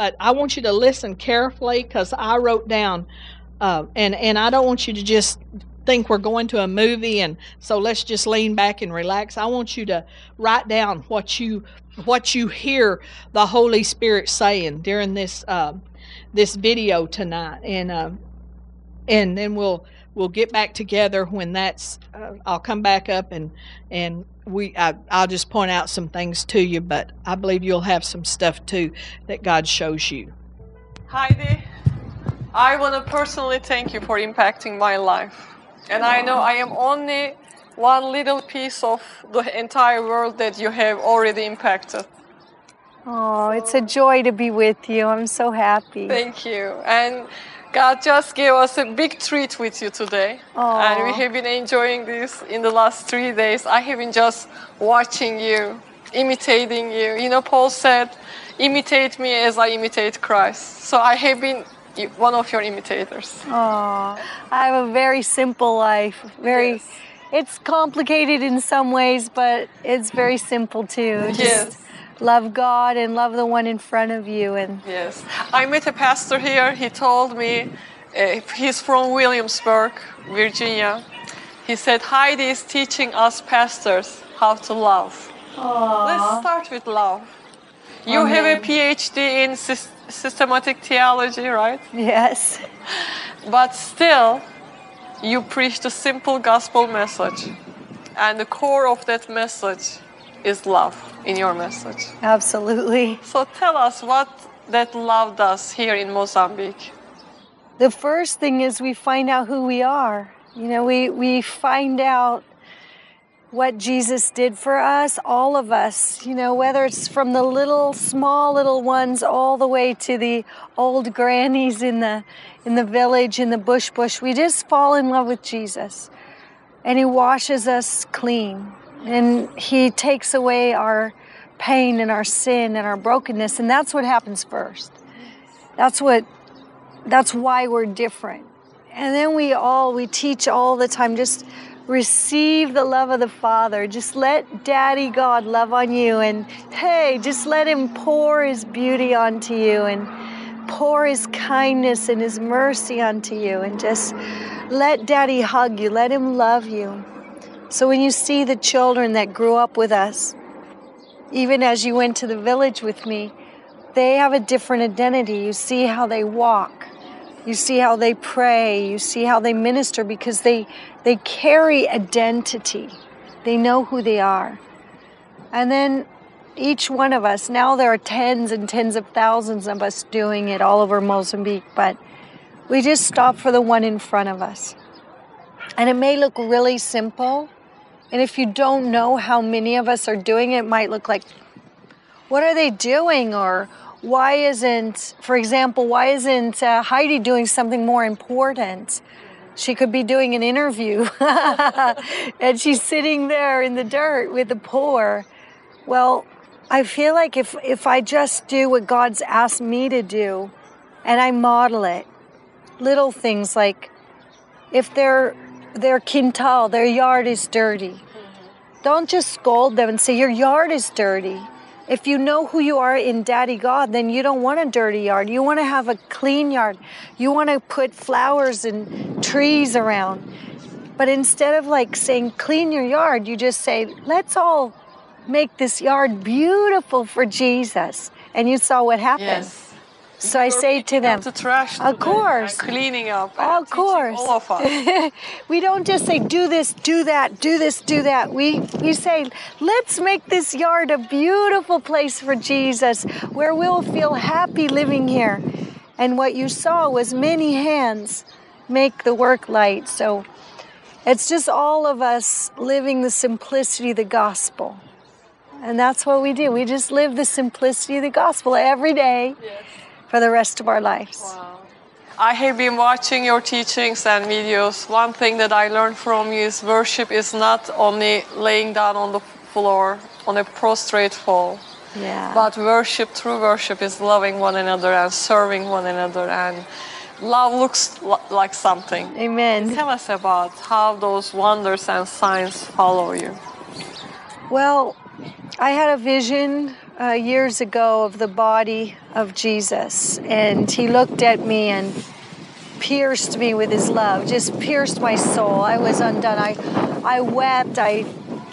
but I want you to listen carefully because I wrote down, uh, and and I don't want you to just think we're going to a movie and so let's just lean back and relax. I want you to write down what you what you hear the Holy Spirit saying during this uh, this video tonight, and uh, and then we'll we'll get back together when that's. Uh, I'll come back up and and we I, I'll just point out some things to you, but I believe you'll have some stuff too that God shows you. Heidi, I want to personally thank you for impacting my life. And I know I am only one little piece of the entire world that you have already impacted. Oh, it's a joy to be with you. I'm so happy. Thank you. And God just gave us a big treat with you today. Aw. And we have been enjoying this in the last three days. I have been just watching you, imitating you. You know, Paul said, imitate me as I imitate Christ. So I have been one of your imitators. Oh, I have a very simple life. Very, Yes. it's complicated in some ways, but it's very simple too. Just Yes. Love God and love the one in front of you. And Yes. I met a pastor here. He told me uh, he's from Williamsburg, Virginia. He said Heidi is teaching us pastors how to love. Let's start with love. You have a PhD in sys- systematic theology, right? yes, But still, you preach the simple gospel message. And the core of that message is love in your message. absolutely. So tell us what that love does here in Mozambique. The first thing is we find out who we are. You know, we, we find out what Jesus did for us, all of us, you know, whether it's from the little, small little ones all the way to the old grannies in the, in the village, in the bush bush. We just fall in love with Jesus. And He washes us clean. And He takes away our pain and our sin and our brokenness. And that's what happens first. That's what that's why we're different. And then we all, we teach all the time just receive the love of the Father. Just let Daddy God love on you. And hey, just let Him pour His beauty onto you and pour His kindness and His mercy onto you. And just let Daddy hug you, let Him love you. So when you see the children that grew up with us, even as you went to the village with me, they have a different identity. You see how they walk. You see how they pray. You see how they minister because they they carry identity. They know who they are. And then each one of us, now there are tens and tens of thousands of us doing it all over Mozambique, but we just stop for the one in front of us. And it may look really simple. And if you don't know how many of us are doing it, might look like what are they doing? Or why isn't for example why isn't uh, heidi doing something more important? She could be doing an interview and she's sitting there in the dirt with the poor. Well i feel like if if i just do what god's asked me to do and i model it little things like if their their quintal their yard is dirty don't just scold them and say your yard is dirty if you know who you are in Daddy God, then you don't want a dirty yard. You want to have a clean yard. You want to put flowers and trees around. But instead of like saying, clean your yard, you just say, let's all make this yard beautiful for Jesus. And you saw what happened. Yes. So I say to them, the trash Of course. cleaning up. Of course. All of us. we don't just say do this, do that, do this, do that. We we say let's make this yard a beautiful place for Jesus where we'll feel happy living here. And what you saw was many hands make the work light. So it's just all of us living the simplicity of the gospel. And that's what we do. We just live the simplicity of the gospel every day for the rest of our lives. I have been watching your teachings and videos. One thing that I learned from you is worship is not only laying down on the floor on a prostrate fall, Yeah. but worship, true worship, is loving one another and serving one another. And love looks li- like something. Amen. Tell us about how those wonders and signs follow you. Well, I had a vision uh, years ago of the body of Jesus, and he looked at me and pierced me with his love, just pierced my soul. I was undone. I, I wept. I,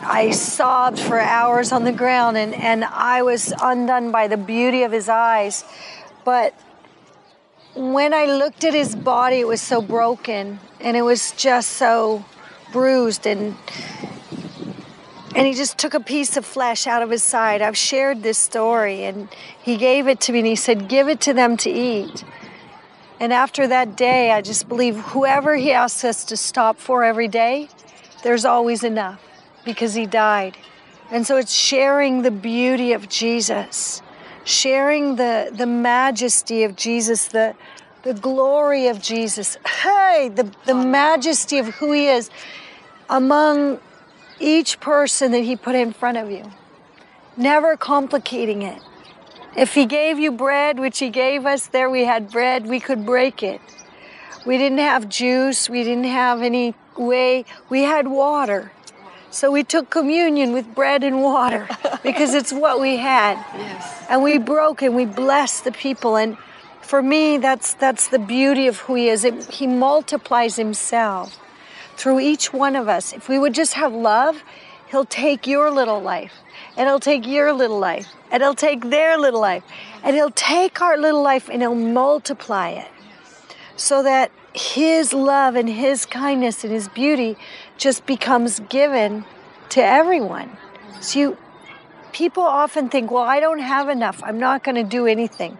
I sobbed for hours on the ground, and, and I was undone by the beauty of his eyes. But when I looked at his body, it was so broken, and it was just so bruised and and he just took a piece of flesh out of his side. I've shared this story, and he gave it to me, and he said, Give it to them to eat. And after that day, I just believe whoever he asks us to stop for every day, there's always enough because he died. And so it's sharing the beauty of Jesus, sharing the, the majesty of Jesus, the, the glory of Jesus. Hey, the, the majesty of who he is among each person that He put in front of you, never complicating it. If He gave you bread, which He gave us, there we had bread, we could break it. We didn't have juice, we didn't have any way, we had water. So we took communion with bread and water because it's what we had. Yes. And we broke and we blessed the people. And for me, that's, that's the beauty of who He is. It, he multiplies Himself through each one of us. If we would just have love, He'll take your little life, and He'll take your little life, and He'll take their little life, and He'll take our little life and He'll multiply it so that His love and His kindness and His beauty just becomes given to everyone. So you, people often think, well, I don't have enough. I'm not going to do anything.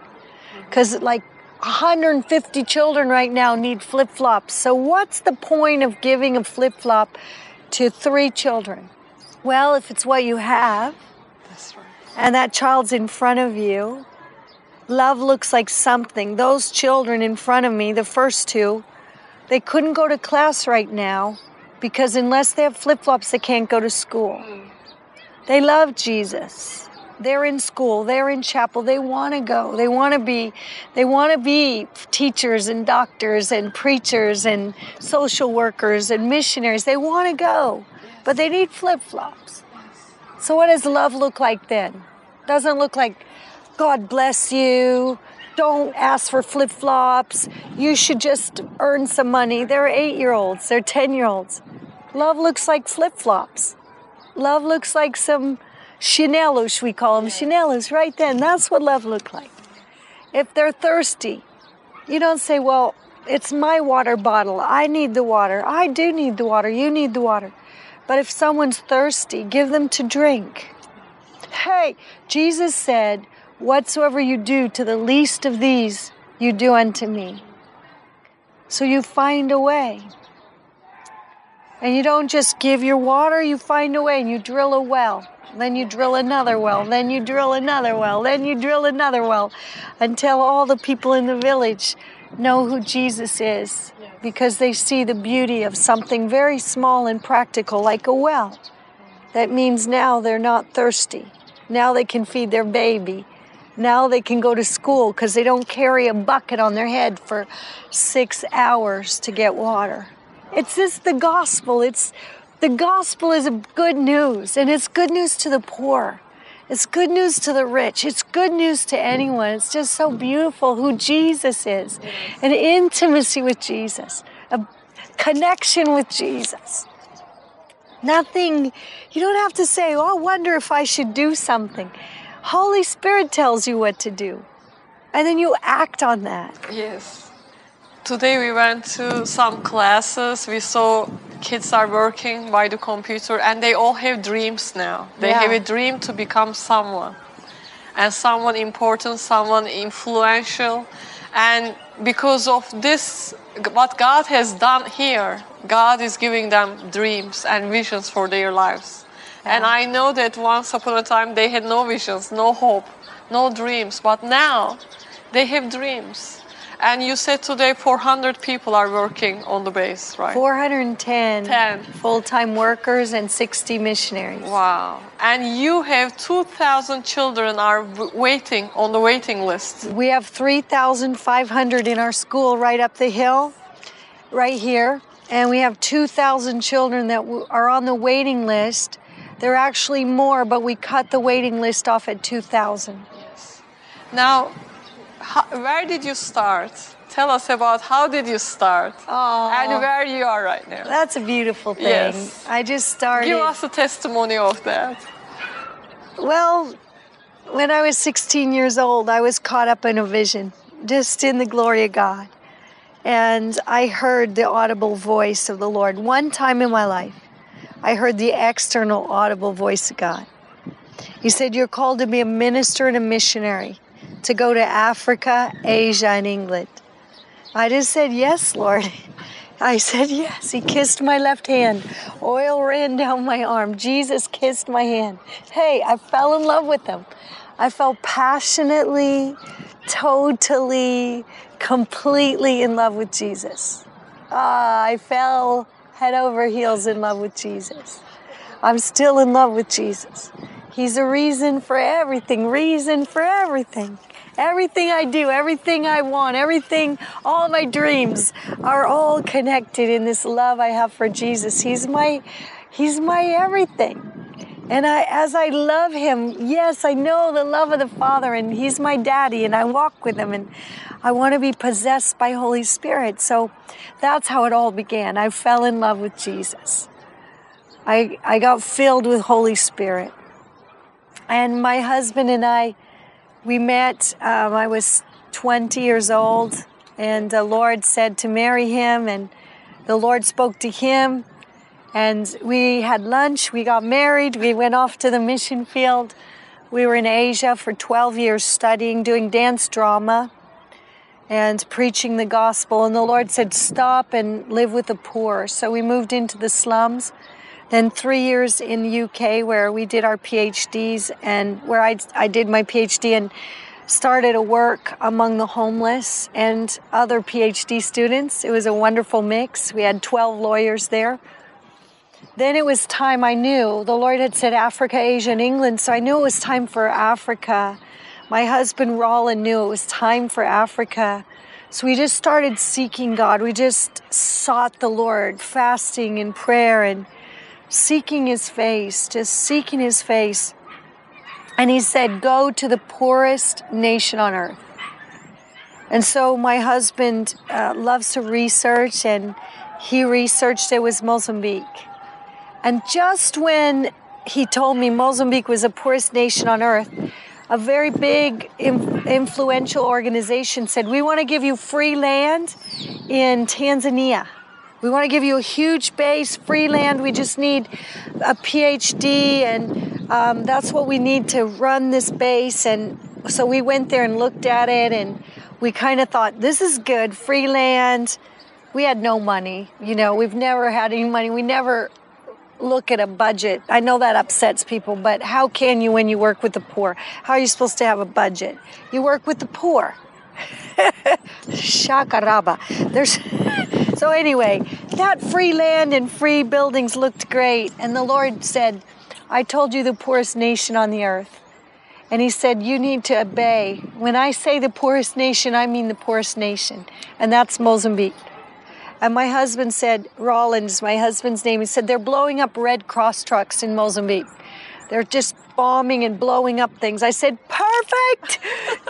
Because, like, 150 children right now need flip flops. So, what's the point of giving a flip flop to three children? Well, if it's what you have right. and that child's in front of you, love looks like something. Those children in front of me, the first two, they couldn't go to class right now because unless they have flip flops, they can't go to school. Mm. They love Jesus they're in school they're in chapel they want to go they want to be they want to be teachers and doctors and preachers and social workers and missionaries. They want to go but they need flip-flops. So what does love look like then? Doesn't look like god bless you don't ask for flip-flops you should just earn some money. They're eight-year-olds they're ten-year-olds. Love looks like flip-flops. Love looks like some chinelos, we call them chinelos, right then. That's what love looked like. If they're thirsty, you don't say, well, it's my water bottle. I need the water. I do need the water. You need the water. But if someone's thirsty, give them to drink. Hey, Jesus said, Whatsoever you do to the least of these, you do unto me. So you find a way. And you don't just give your water, you find a way and you drill a well. Then you drill another well. Then you drill another well. Then you drill another well until all the people in the village know who Jesus is because they see the beauty of something very small and practical like a well. That means now they're not thirsty. Now they can feed their baby. Now they can go to school because they don't carry a bucket on their head for six hours to get water. It's just the gospel. It's the gospel is good news, and it's good news to the poor. It's good news to the rich. It's good news to anyone. It's just so beautiful who Jesus is an intimacy with Jesus, a connection with Jesus. Nothing, you don't have to say, oh, I wonder if I should do something. Holy Spirit tells you what to do. And then you act on that. Yes. Today we went to some classes. We saw kids are working by the computer and they all have dreams now. They Yeah. have a dream to become someone and someone important, someone influential. And because of this, what God has done here, God is giving them dreams and visions for their lives. And I know that once upon a time they had no visions, no hope, no dreams, but now they have dreams. And you said today 400 people are working on the base, right? 410 10. full time workers and 60 missionaries. Wow. And you have 2,000 children are waiting on the waiting list. We have 3,500 in our school right up the hill, right here. And we have 2,000 children that are on the waiting list There are actually more, but we cut the waiting list off at 2,000. Yes. Now, how, where did you start? Tell us about how did you start and Oh, where you are right now. that's a beautiful thing. Yes. I just started. Give us a testimony of that. Well, when I was 16 years old, I was caught up in a vision, just in the glory of God. And I heard the audible voice of the Lord. One time in my life, I heard the external audible voice of God. He said, You're called to be a minister and a missionary, to go to Africa, Asia, and England. I just said, Yes, Lord. I said, Yes. He kissed my left hand. Oil ran down my arm. Jesus kissed my hand. Hey, I fell in love with him. I fell passionately, totally, completely in love with Jesus. Ah, I fell head over heels in love with Jesus. I'm still in love with Jesus. He's a reason for everything, reason for everything. Everything I do, everything I want, everything, all my dreams are all connected in this love I have for Jesus. He's my he's my everything. And I as I love him, yes, I know the love of the Father and he's my daddy and I walk with him and I want to be possessed by Holy Spirit. So that's how it all began. I fell in love with Jesus. I I got filled with Holy Spirit. And my husband and I we met, um, I was 20 years old, and the Lord said to marry him, and the Lord spoke to him, and we had lunch, we got married, we went off to the mission field. We were in Asia for 12 years studying, doing dance drama, and preaching the gospel. And the Lord said, Stop and live with the poor. So we moved into the slums. Then three years in the UK where we did our PhDs and where I, I did my PhD and started a work among the homeless and other PhD students. It was a wonderful mix. We had 12 lawyers there. Then it was time I knew the Lord had said Africa, Asia, and England, so I knew it was time for Africa. My husband Rolland knew it was time for Africa. So we just started seeking God. We just sought the Lord, fasting and prayer and seeking his face, just seeking his face. And he said, Go to the poorest nation on earth. And so my husband uh, loves to research, and he researched it was Mozambique. And just when he told me Mozambique was the poorest nation on earth, a very big, influential organization said, We want to give you free land in Tanzania. We want to give you a huge base, free land. We just need a PhD, and um, that's what we need to run this base. And so we went there and looked at it, and we kind of thought, this is good, free land. We had no money. You know, we've never had any money. We never look at a budget. I know that upsets people, but how can you when you work with the poor? How are you supposed to have a budget? You work with the poor. Shakaraba. There's so anyway, that free land and free buildings looked great, and the Lord said, "I told you the poorest nation on the earth." And he said, You need to obey. When I say the poorest nation, I mean the poorest nation. And that's Mozambique. And my husband said, Rolland is my husband's name. He said, They're blowing up Red Cross trucks in Mozambique. They're just bombing and blowing up things. I said, Perfect!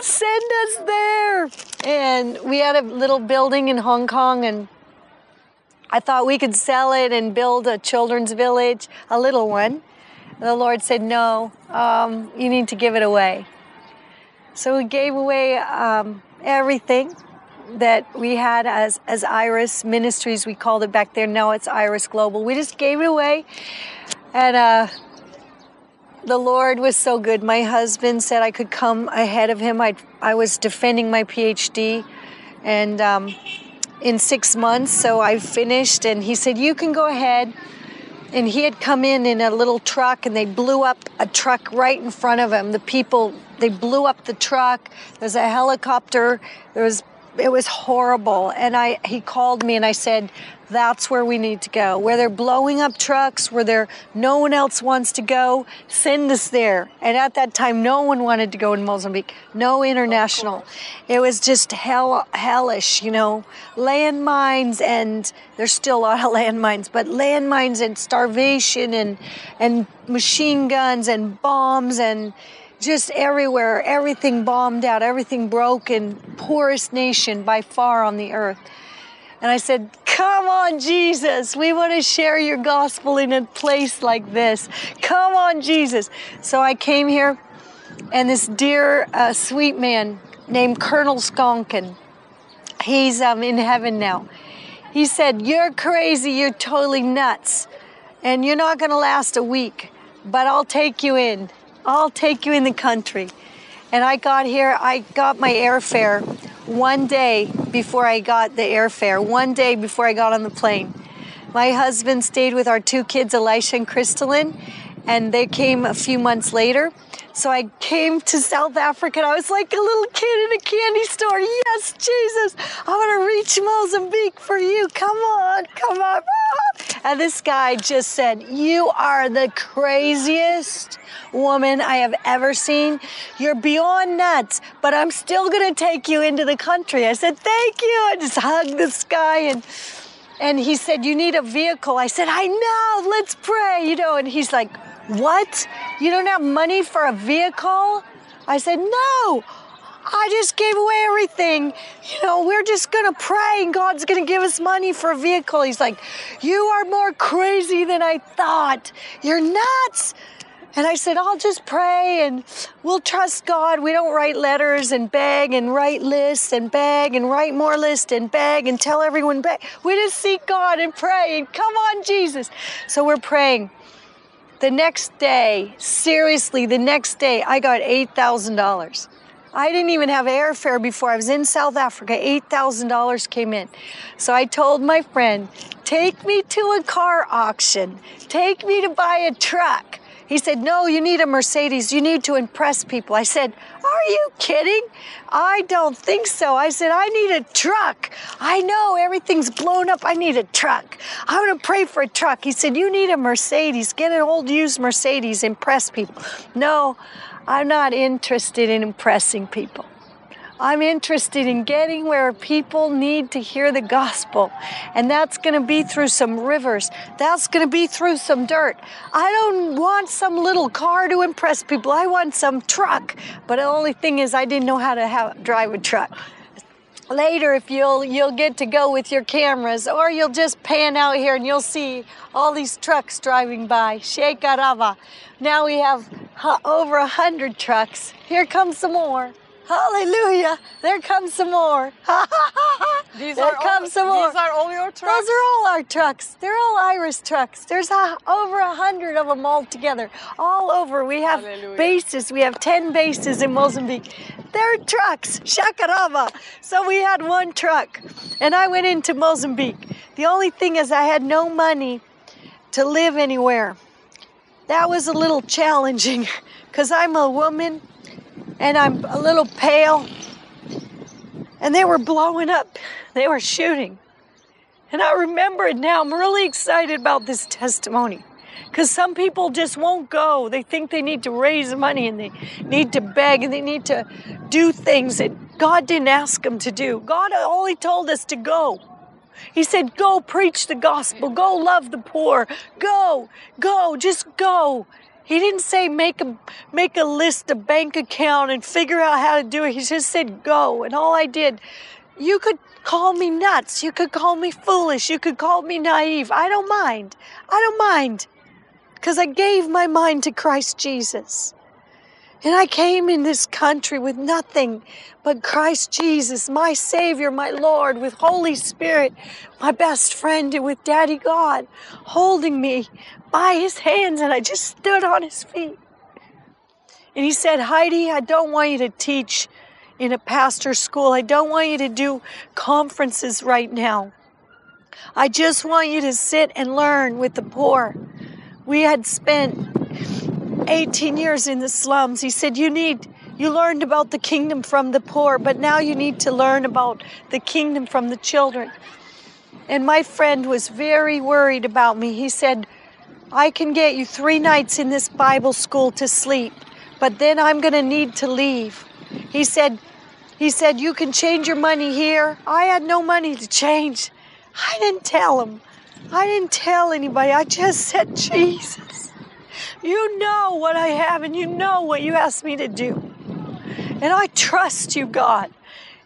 Send us there. And we had a little building in Hong Kong, and I thought we could sell it and build a children's village, a little one. The Lord said, No, um, you need to give it away. So we gave away um, everything that we had as, as Iris Ministries, we called it back there. Now it's Iris Global. We just gave it away. And uh, the Lord was so good. My husband said I could come ahead of him. I, I was defending my PhD. And um, in six months, so I finished. And he said, You can go ahead and he had come in in a little truck and they blew up a truck right in front of him the people they blew up the truck there's a helicopter there was it was horrible. And I he called me and I said, that's where we need to go. Where they're blowing up trucks, where there no one else wants to go, send us there. And at that time, no one wanted to go in Mozambique. No international. It was just hell, hellish, you know, landmines, and there's still a lot of landmines, but landmines and starvation and and machine guns and bombs and just everywhere, everything bombed out, everything broken, poorest nation by far on the earth. And I said, Come on, Jesus. We want to share your gospel in a place like this. Come on, Jesus. So I came here, and this dear, uh, sweet man named Colonel Skonkin, he's um, in heaven now. He said, You're crazy. You're totally nuts. And you're not going to last a week, but I'll take you in. I'll take you in the country. And I got here, I got my airfare one day before I got the airfare, one day before I got on the plane. My husband stayed with our two kids, Elisha and Crystalyn, and they came a few months later. So I came to South Africa and I was like a little kid in a candy store. Yes, Jesus, I want to reach Mozambique for you. Come on, come on. Ah. And this guy just said, You are the craziest woman I have ever seen. You're beyond nuts, but I'm still going to take you into the country. I said, Thank you. I just hugged this guy and and he said, You need a vehicle. I said, I know, let's pray, you know. And he's like, what? You don't have money for a vehicle? I said, No. I just gave away everything. You know, we're just going to pray and God's going to give us money for a vehicle. He's like, You are more crazy than I thought. You're nuts. And I said, I'll just pray and we'll trust God. We don't write letters and beg and write lists and beg and write more lists and beg and tell everyone beg. We just seek God and pray and come on, Jesus. So we're praying. The next day, seriously, the next day, I got $8,000. I didn't even have airfare before. I was in South Africa. $8,000 came in. So I told my friend, take me to a car auction. Take me to buy a truck. He said, No, you need a Mercedes. You need to impress people. I said, Are you kidding? I don't think so. I said, I need a truck. I know everything's blown up. I need a truck. I'm going to pray for a truck. He said, You need a Mercedes. Get an old used Mercedes. Impress people. No, I'm not interested in impressing people. I'm interested in getting where people need to hear the gospel. And that's going to be through some rivers. That's going to be through some dirt. I don't want some little car to impress people. I want some truck. But the only thing is, I didn't know how to have, drive a truck. Later, if you'll you'll get to go with your cameras, or you'll just pan out here and you'll see all these trucks driving by. Shekarava. Now we have uh, over a hundred trucks. Here comes some more. Hallelujah. There comes some more. These there are comes all, some more. These are all your trucks. Those are all our trucks. They're all Iris trucks. There's a, over a hundred of them all together, all over. We have Hallelujah. bases. We have ten bases in Mozambique. They're trucks, Shakarava. So we had one truck, and I went into Mozambique. The only thing is, I had no money to live anywhere. That was a little challenging because I'm a woman and I'm a little pale. And they were blowing up, they were shooting. And I remember it now. I'm really excited about this testimony because some people just won't go. They think they need to raise money and they need to beg and they need to do things that God didn't ask them to do. God only told us to go. He said, Go preach the gospel, go love the poor, go, go, just go. He didn't say make a make a list, a bank account, and figure out how to do it. He just said go. And all I did, you could call me nuts, you could call me foolish, you could call me naive. I don't mind. I don't mind. Because I gave my mind to Christ Jesus. And I came in this country with nothing but Christ Jesus, my Savior, my Lord, with Holy Spirit, my best friend, and with Daddy God holding me by His hands. And I just stood on His feet. And He said, Heidi, I don't want you to teach in a pastor's school. I don't want you to do conferences right now. I just want you to sit and learn with the poor. We had spent 18 years in the slums. He said, You need You learned about the kingdom from the poor, but now you need to learn about the kingdom from the children. And my friend was very worried about me. He said, I can get you three nights in this Bible school to sleep, but then I'm going to need to leave. He said, he said, You can change your money here. I had no money to change. I didn't tell him. I didn't tell anybody. I just said, Jesus, you know what I have and you know what you asked me to do. And I trust you, God.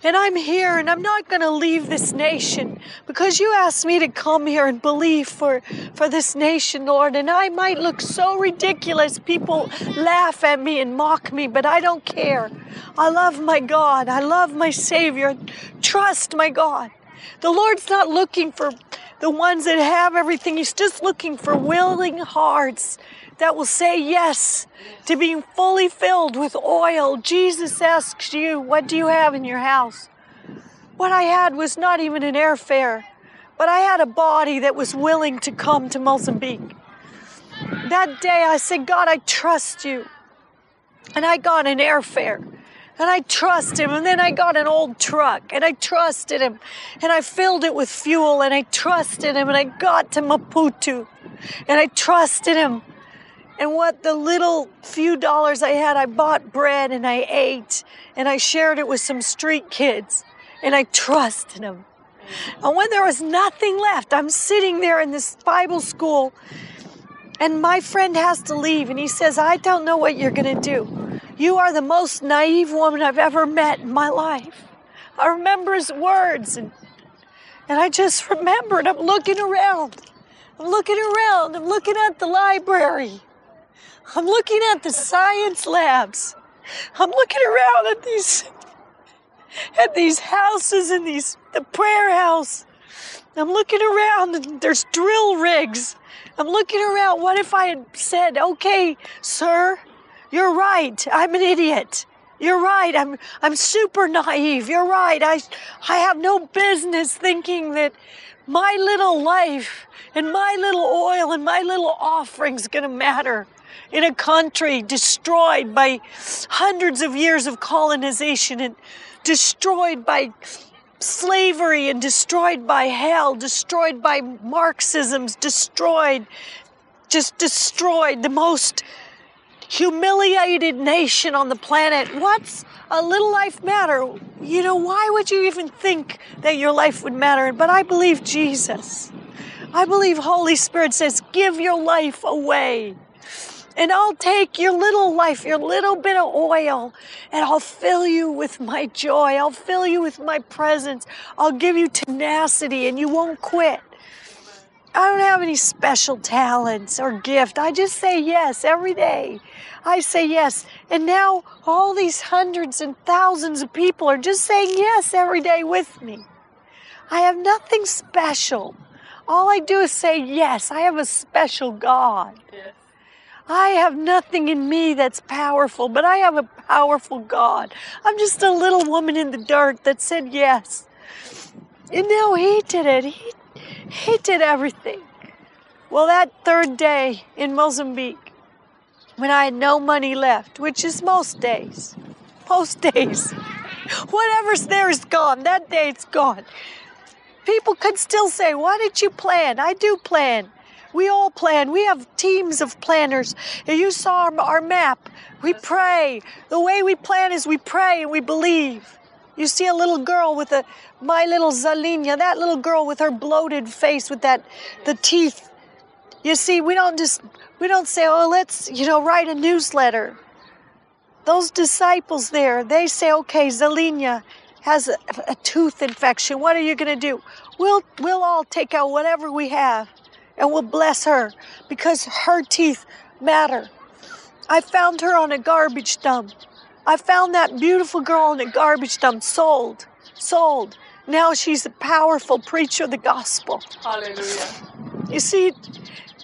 And I'm here and I'm not going to leave this nation because you asked me to come here and believe for, for this nation, Lord. And I might look so ridiculous. People laugh at me and mock me, but I don't care. I love my God. I love my Savior. Trust my God. The Lord's not looking for the ones that have everything. He's just looking for willing hearts that will say yes to being fully filled with oil. Jesus asks you, What do you have in your house? What I had was not even an airfare, but I had a body that was willing to come to Mozambique. That day I said, God, I trust you. And I got an airfare. And I trust him. And then I got an old truck and I trusted him. And I filled it with fuel and I trusted him. And I got to Maputo and I trusted him. And what the little few dollars I had, I bought bread and I ate and I shared it with some street kids and I trusted them. And when there was nothing left, I'm sitting there in this Bible school and my friend has to leave and he says, I don't know what you're going to do. You are the most naive woman I've ever met in my life. I remember his words and, and I just remembered I'm looking around. I'm looking around. I'm looking at the library. I'm looking at the science labs. I'm looking around at these at these houses and these the prayer house. I'm looking around and there's drill rigs. I'm looking around. What if I had said, "Okay, sir, you're right. I'm an idiot. You're right. I'm I'm super naive. You're right. I I have no business thinking that my little life and my little oil and my little offering's going to matter in a country destroyed by hundreds of years of colonization and destroyed by slavery and destroyed by hell, destroyed by Marxisms, destroyed, just destroyed the most humiliated nation on the planet. What's a little life matter? You know, why would you even think that your life would matter? But I believe Jesus. I believe Holy Spirit says, give your life away. And I'll take your little life, your little bit of oil, and I'll fill you with my joy. I'll fill you with my presence. I'll give you tenacity and you won't quit. I don't have any special talents or gift. I just say yes every day. I say yes. And now all these hundreds and thousands of people are just saying yes every day with me. I have nothing special. All I do is say yes. I have a special God. I have nothing in me that's powerful, but I have a powerful God. I'm just a little woman in the dark that said yes. And now He did it. He, he did everything. Well, that third day in Mozambique, when I had no money left, which is most days, most days, whatever's there is gone. That day it's gone. People could still say, Why did you plan? I do plan. We all plan. We have teams of planners. You saw our, our map. We pray. The way we plan is we pray and we believe. You see a little girl with a my little Zalina, that little girl with her bloated face with that the teeth. You see, we don't just we don't say, "Oh, let's, you know, write a newsletter." Those disciples there, they say, "Okay, Zalina has a, a tooth infection. What are you going to do?" We'll we'll all take out whatever we have and we'll bless her because her teeth matter. I found her on a garbage dump. I found that beautiful girl on a garbage dump, sold, sold. Now she's a powerful preacher of the gospel. Hallelujah. You see,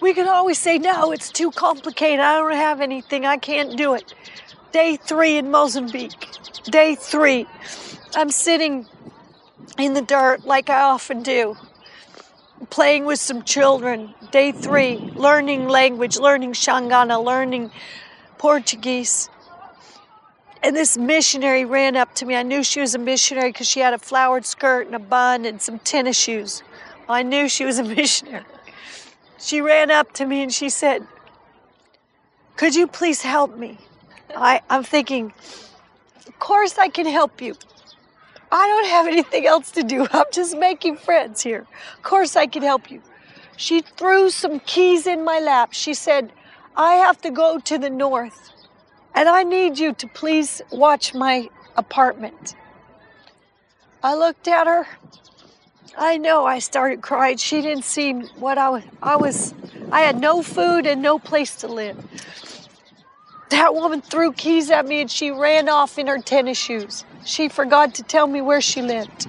we can always say, no, it's too complicated. I don't have anything. I can't do it. Day three in Mozambique. Day three. I'm sitting in the dirt like I often do playing with some children. Day three, learning language, learning Shangana, learning Portuguese. And this missionary ran up to me. I knew she was a missionary because she had a flowered skirt and a bun and some tennis shoes. I knew she was a missionary. She ran up to me and she said, Could you please help me? I, I'm thinking, Of course I can help you. I don't have anything else to do. I'm just making friends here. Of course I can help you. She threw some keys in my lap. She said, I have to go to the north and I need you to please watch my apartment. I looked at her. I know I started crying. She didn't see what I was. I was, I had no food and no place to live. That woman threw keys at me and she ran off in her tennis shoes. She forgot to tell me where she lived.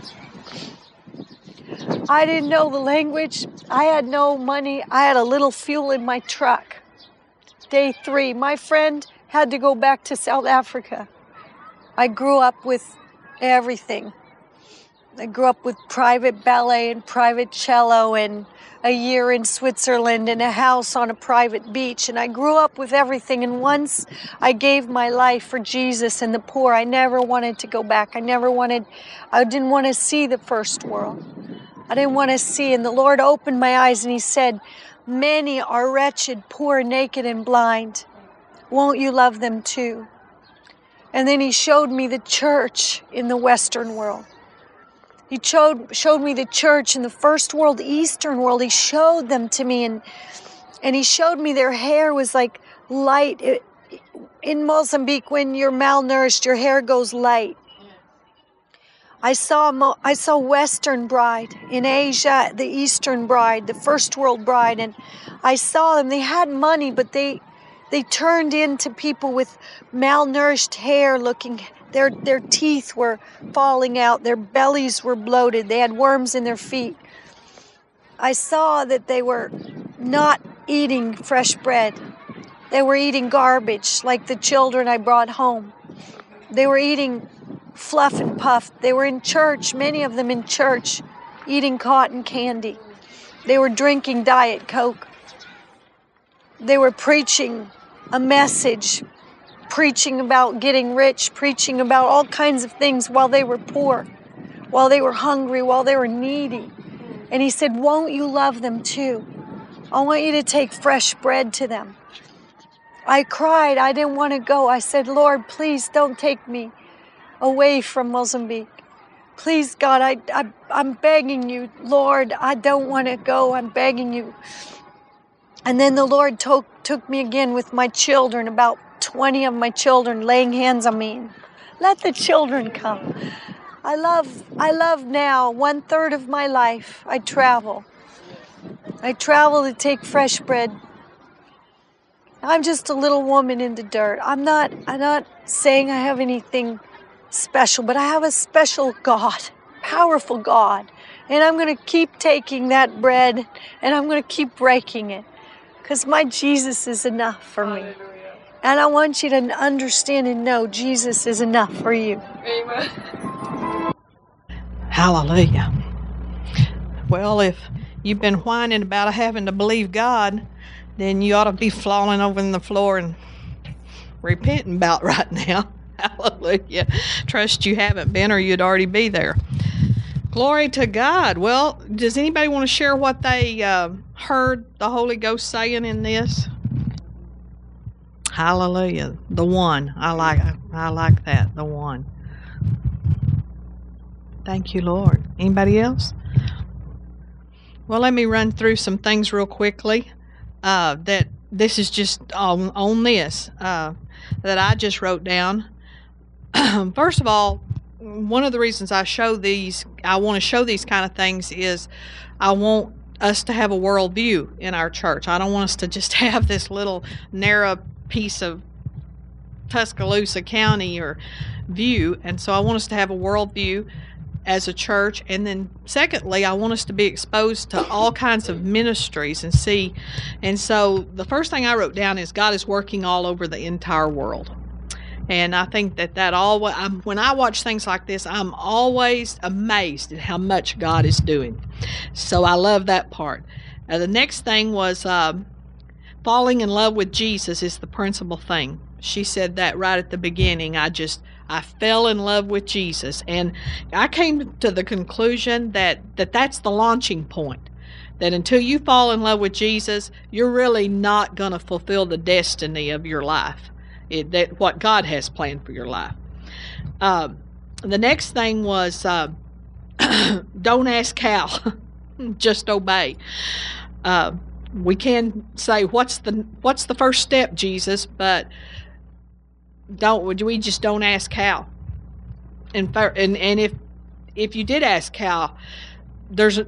I didn't know the language. I had no money. I had a little fuel in my truck. Day three, my friend had to go back to South Africa. I grew up with everything. I grew up with private ballet and private cello and a year in Switzerland and a house on a private beach. And I grew up with everything. And once I gave my life for Jesus and the poor, I never wanted to go back. I never wanted, I didn't want to see the first world. I didn't want to see. And the Lord opened my eyes and He said, Many are wretched, poor, naked, and blind. Won't you love them too? And then He showed me the church in the Western world. He showed, showed me the church in the first world, Eastern world. He showed them to me, and, and He showed me their hair was like light. In Mozambique, when you're malnourished, your hair goes light. I saw I saw Western bride in Asia, the Eastern bride, the first world bride, and I saw them. They had money, but they they turned into people with malnourished hair, looking their their teeth were falling out, their bellies were bloated, they had worms in their feet. I saw that they were not eating fresh bread. They were eating garbage like the children I brought home. They were eating fluff and puff. They were in church, many of them in church, eating cotton candy. They were drinking Diet Coke. They were preaching a message, preaching about getting rich, preaching about all kinds of things while they were poor, while they were hungry, while they were needy. And he said, Won't you love them too? I want you to take fresh bread to them. I cried. I didn't want to go. I said, Lord, please don't take me away from Mozambique. Please, God, I, I, I'm begging you, Lord, I don't want to go. I'm begging you. And then the Lord took, took me again with my children, about 20 of my children laying hands on me. Let the children come. I love, I love now one third of my life. I travel. I travel to take fresh bread. I'm just a little woman in the dirt. I'm not, I'm not saying I have anything special, but I have a special God, powerful God. And I'm going to keep taking that bread and I'm going to keep breaking it because my Jesus is enough for me. And I want you to understand and know Jesus is enough for you. Amen. Hallelujah. Well, if you've been whining about having to believe God, then you ought to be falling over in the floor and repenting about right now. Hallelujah. Trust you haven't been, or you'd already be there. Glory to God. Well, does anybody want to share what they uh, heard the Holy Ghost saying in this? Hallelujah. The one. I like I like that. The one. Thank you, Lord. Anybody else? Well, let me run through some things real quickly. Uh, that this is just on on this uh, that I just wrote down. First of all, one of the reasons I show these, I want to show these kind of things is I want us to have a worldview in our church. I don't want us to just have this little narrow piece of Tuscaloosa County or view. And so I want us to have a worldview as a church. And then, secondly, I want us to be exposed to all kinds of ministries and see. And so, the first thing I wrote down is God is working all over the entire world. And I think that that all I'm, when I watch things like this, I'm always amazed at how much God is doing. So I love that part. Uh, the next thing was um, falling in love with Jesus is the principal thing. She said that right at the beginning. I just I fell in love with Jesus and I came to the conclusion that, that that's the launching point. That until you fall in love with Jesus, you're really not going to fulfill the destiny of your life. It, that what God has planned for your life. Um, the next thing was uh, don't ask how, just obey. Uh, we can say what's the what's the first step, Jesus, but don't we just don't ask how. And and and if if you did ask how, there's a,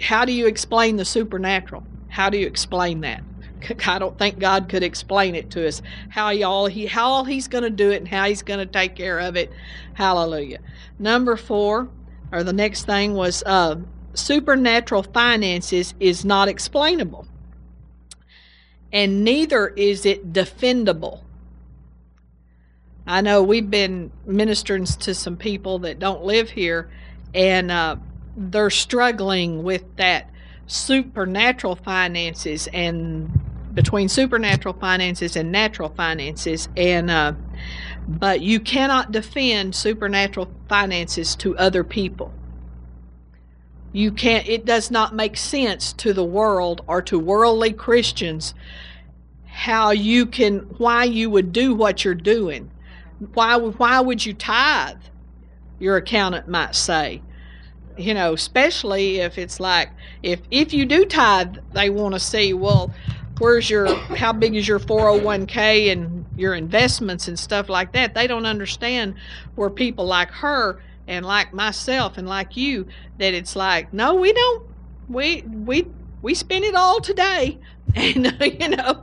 how do you explain the supernatural? How do you explain that? I don't think God could explain it to us how he all he how all he's going to do it and how he's going to take care of it. Hallelujah. Number four, or the next thing was uh, supernatural finances is not explainable, and neither is it defendable. I know we've been ministering to some people that don't live here, and uh, they're struggling with that supernatural finances and between supernatural finances and natural finances and uh, but you cannot defend supernatural finances to other people you can't it does not make sense to the world or to worldly christians how you can why you would do what you're doing. Why why would you tithe? Your accountant might say. You know especially if it's like if if you do tithe they want to see well where's your how big is your 401k and your investments and stuff like that? They don't understand where people like her and like myself and like you that it's like no we don't. We we we spent it all today. And you know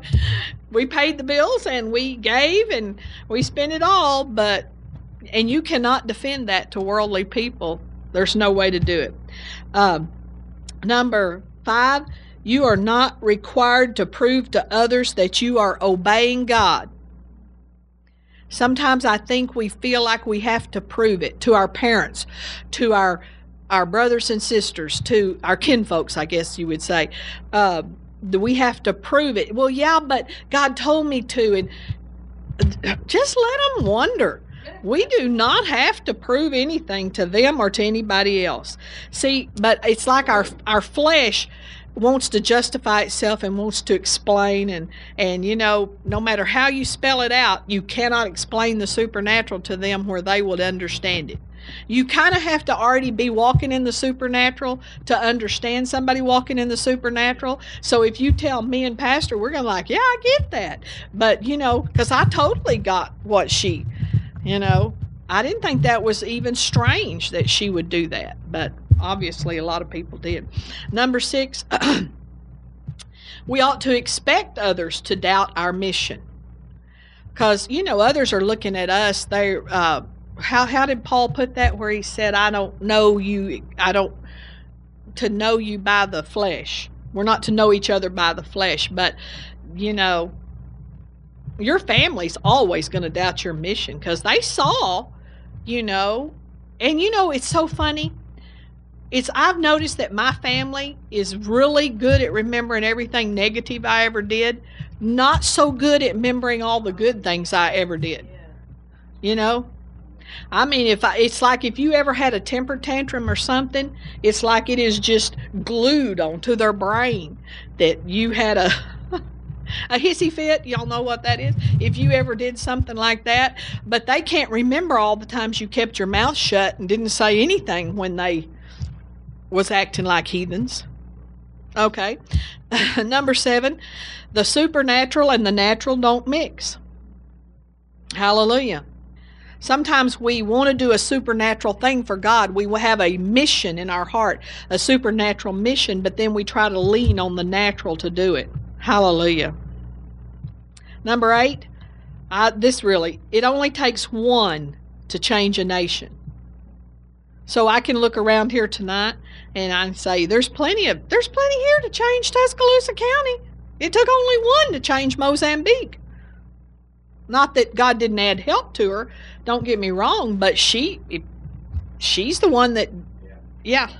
we paid the bills and we gave and we spent it all but and you cannot defend that to worldly people. There's no way to do it. Um, number five you are not required to prove to others that you are obeying god sometimes i think we feel like we have to prove it to our parents to our our brothers and sisters to our kinfolks i guess you would say uh, we have to prove it. Well, yeah, but God told me to, and just let them wonder. We do not have to prove anything to them or to anybody else. See, but it's like our our flesh wants to justify itself and wants to explain and and you know no matter how you spell it out you cannot explain the supernatural to them where they would understand it you kind of have to already be walking in the supernatural to understand somebody walking in the supernatural. So if you tell me and Pastor, we're going to like, yeah, I get that. But, you know, because I totally got what she, you know, I didn't think that was even strange that she would do that. But obviously, a lot of people did. Number six, we ought to expect others to doubt our mission. Because, you know, others are looking at us, they're, uh, how how did Paul put that where he said I don't know you I don't to know you by the flesh. We're not to know each other by the flesh, but you know your family's always going to doubt your mission cuz they saw, you know, and you know it's so funny. It's I've noticed that my family is really good at remembering everything negative I ever did, not so good at remembering all the good things I ever did. You know, I mean, if I, it's like if you ever had a temper tantrum or something, it's like it is just glued onto their brain that you had a a hissy fit. Y'all know what that is. If you ever did something like that, but they can't remember all the times you kept your mouth shut and didn't say anything when they was acting like heathens. Okay. Number seven, the supernatural and the natural don't mix. Hallelujah. Sometimes we want to do a supernatural thing for God. We will have a mission in our heart, a supernatural mission, but then we try to lean on the natural to do it. Hallelujah. Number eight, I, this really, it only takes one to change a nation. So I can look around here tonight and I say, there's plenty of, there's plenty here to change Tuscaloosa County. It took only one to change Mozambique. Not that God didn't add help to her, don't get me wrong, but she she's the one that yeah.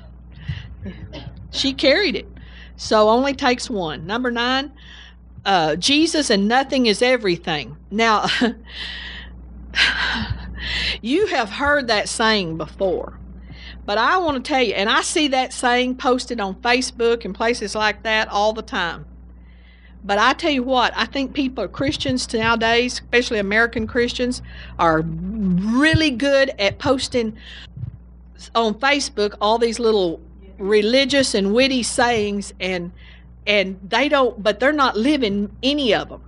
She carried it. So only takes one. Number 9, uh, Jesus and nothing is everything. Now, you have heard that saying before. But I want to tell you, and I see that saying posted on Facebook and places like that all the time. But I tell you what, I think people, Christians nowadays, especially American Christians, are really good at posting on Facebook all these little religious and witty sayings, and and they don't, but they're not living any of them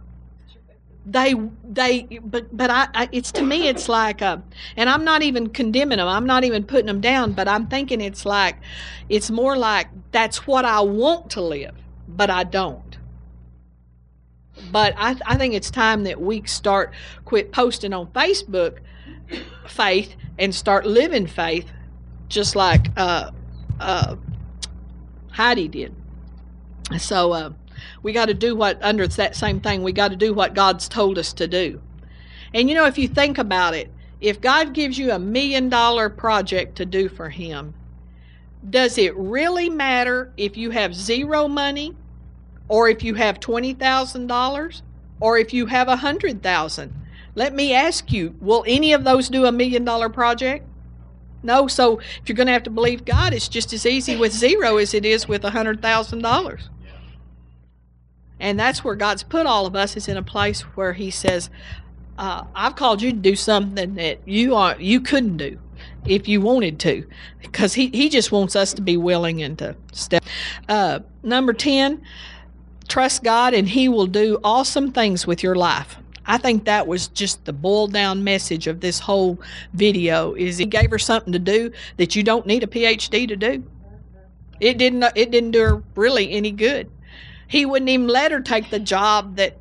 they they but but I, I, it's to me it's like uh and I'm not even condemning them I'm not even putting them down but I'm thinking it's like it's more like that's what I want to live but I don't. But I, I think it's time that we start quit posting on Facebook faith and start living faith just like uh uh Heidi did. So uh we got to do what, under that same thing, we got to do what God's told us to do. And you know, if you think about it, if God gives you a million dollar project to do for Him, does it really matter if you have zero money or if you have $20,000 or if you have a hundred thousand? Let me ask you, will any of those do a million dollar project? No, so if you're going to have to believe God, it's just as easy with zero as it is with a hundred thousand dollars. And that's where God's put all of us is in a place where He says, uh, "I've called you to do something that you are you couldn't do if you wanted to, because He He just wants us to be willing and to step." Uh, number ten, trust God and He will do awesome things with your life. I think that was just the boiled down message of this whole video is he gave her something to do that you don't need a PhD to do. It didn't it didn't do her really any good. He wouldn't even let her take the job that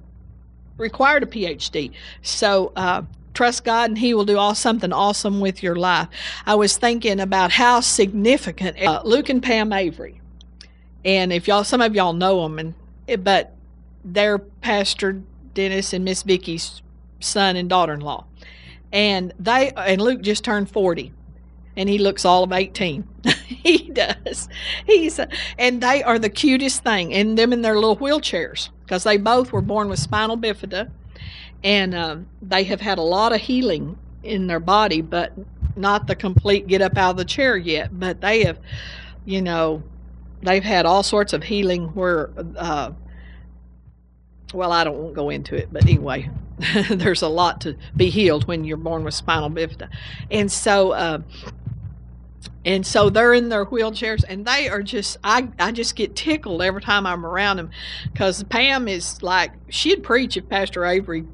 required a PhD. So uh, trust God, and He will do all something awesome with your life. I was thinking about how significant uh, Luke and Pam Avery, and if y'all, some of y'all know them, and but they're Pastor Dennis and Miss Vicky's son and daughter-in-law, and they and Luke just turned forty, and he looks all of 18. he does. He's and they are the cutest thing, and them in their little wheelchairs because they both were born with spinal bifida, and um, they have had a lot of healing in their body, but not the complete get up out of the chair yet. But they have, you know, they've had all sorts of healing where. Uh, well, I don't want to go into it, but anyway, there's a lot to be healed when you're born with spinal bifida, and so. Uh, and so they're in their wheelchairs and they are just i, I just get tickled every time i'm around them because pam is like she'd preach if pastor avery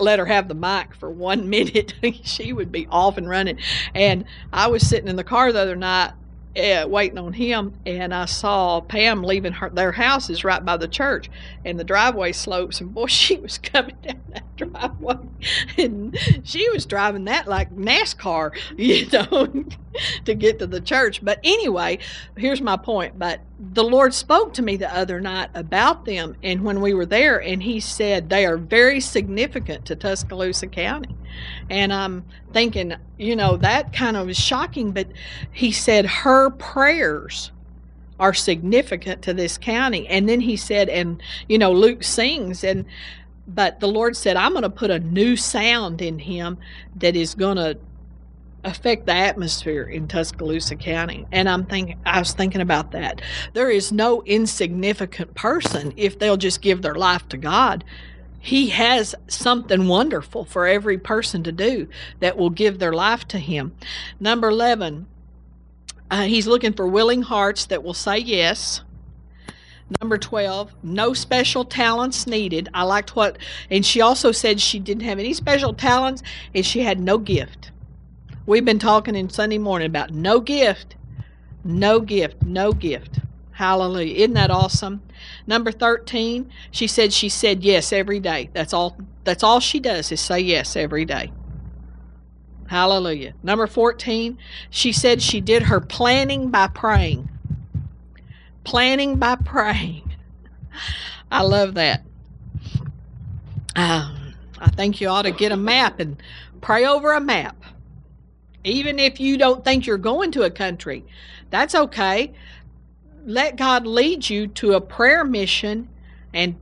let her have the mic for one minute. She would be off and running. And i was sitting in the car the other night uh, waiting on him, and I saw Pam leaving her their house is right by the church, and the driveway slopes, and boy, she was coming down that driveway, and she was driving that like NASCAR, you know, to get to the church. But anyway, here's my point. But the Lord spoke to me the other night about them, and when we were there, and He said they are very significant to Tuscaloosa County. And I'm thinking, you know, that kind of is shocking, but He said her prayers are significant to this county. And then He said, and, you know, Luke sings, and but the Lord said, I'm going to put a new sound in him that is going to affect the atmosphere in Tuscaloosa County. And I'm thinking I was thinking about that. There is no insignificant person if they'll just give their life to God. He has something wonderful for every person to do that will give their life to him. Number 11, uh, he's looking for willing hearts that will say yes. Number 12, no special talents needed. I liked what, and she also said she didn't have any special talents and she had no gift. We've been talking in Sunday morning about no gift, no gift, no gift. Hallelujah. Isn't that awesome? Number 13, she said she said yes every day. That's all that's all she does is say yes every day. Hallelujah. Number 14, she said she did her planning by praying. Planning by praying. I love that. Um, I think you ought to get a map and pray over a map. Even if you don't think you're going to a country, that's okay. Let God lead you to a prayer mission and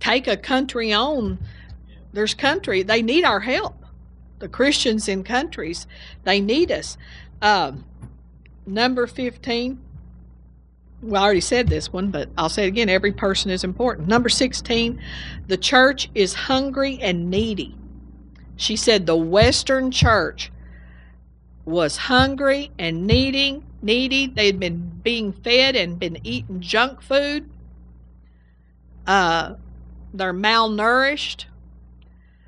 take a country on. There's country, they need our help. The Christians in countries, they need us. Um, number 15, well, I already said this one, but I'll say it again every person is important. Number 16, the church is hungry and needy. She said the Western church was hungry and needing, needy. They'd been being fed and been eating junk food. Uh, they're malnourished.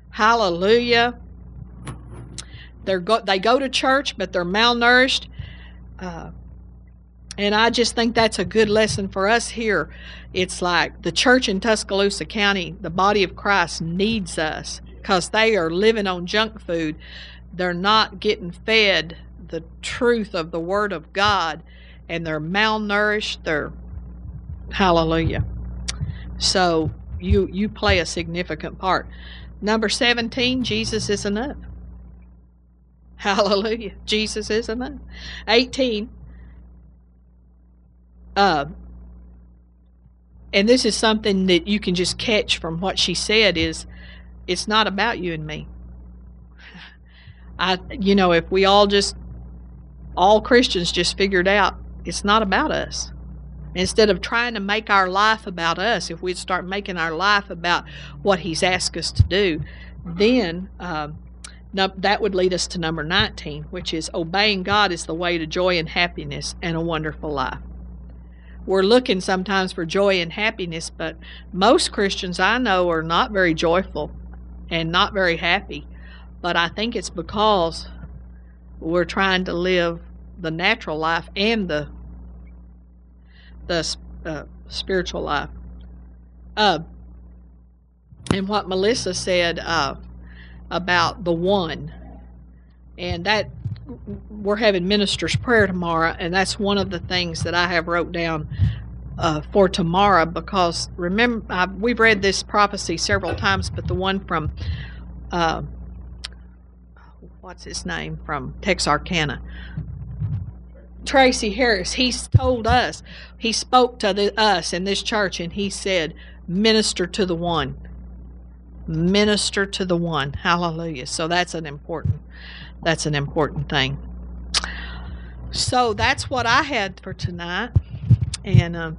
Hallelujah. They're go, they go to church, but they're malnourished. Uh, and I just think that's a good lesson for us here. It's like the church in Tuscaloosa County, the body of Christ needs us because they are living on junk food. They're not getting fed the truth of the Word of God, and they're malnourished. They're hallelujah. So you you play a significant part. Number 17, Jesus is enough. Hallelujah. Jesus is enough. 18. Uh, and this is something that you can just catch from what she said is it's not about you and me. I you know, if we all just all Christians just figured out it's not about us. Instead of trying to make our life about us, if we'd start making our life about what He's asked us to do, then um, no, that would lead us to number 19, which is obeying God is the way to joy and happiness and a wonderful life. We're looking sometimes for joy and happiness, but most Christians I know are not very joyful and not very happy. But I think it's because we're trying to live the natural life and the the uh, spiritual life. Uh, and what Melissa said uh, about the one, and that we're having ministers' prayer tomorrow, and that's one of the things that I have wrote down uh, for tomorrow because remember we've read this prophecy several times, but the one from uh, what's his name from Texarkana, Tracy Harris, he's told us, he spoke to the, us in this church and he said, minister to the one. Minister to the one. Hallelujah. So that's an important that's an important thing. So that's what I had for tonight. And um,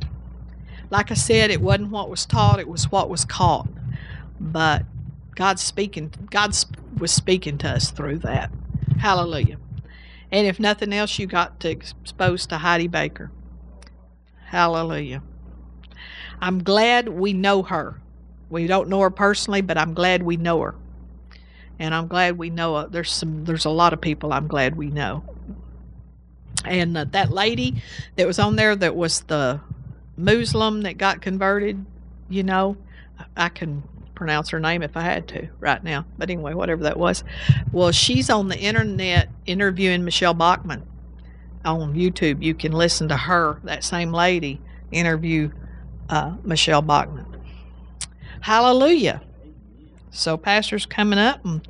like I said, it wasn't what was taught, it was what was caught. But God's speaking God was speaking to us through that. Hallelujah. And if nothing else, you got to expose to Heidi Baker. Hallelujah. I'm glad we know her. We don't know her personally, but I'm glad we know her. And I'm glad we know her. There's some. There's a lot of people I'm glad we know. And uh, that lady that was on there that was the Muslim that got converted, you know, I can pronounce her name if I had to right now. But anyway, whatever that was. Well, she's on the internet interviewing Michele Bachmann on YouTube. You can listen to her, that same lady, interview uh, Michele Bachmann. Hallelujah. So, Pastor's coming up and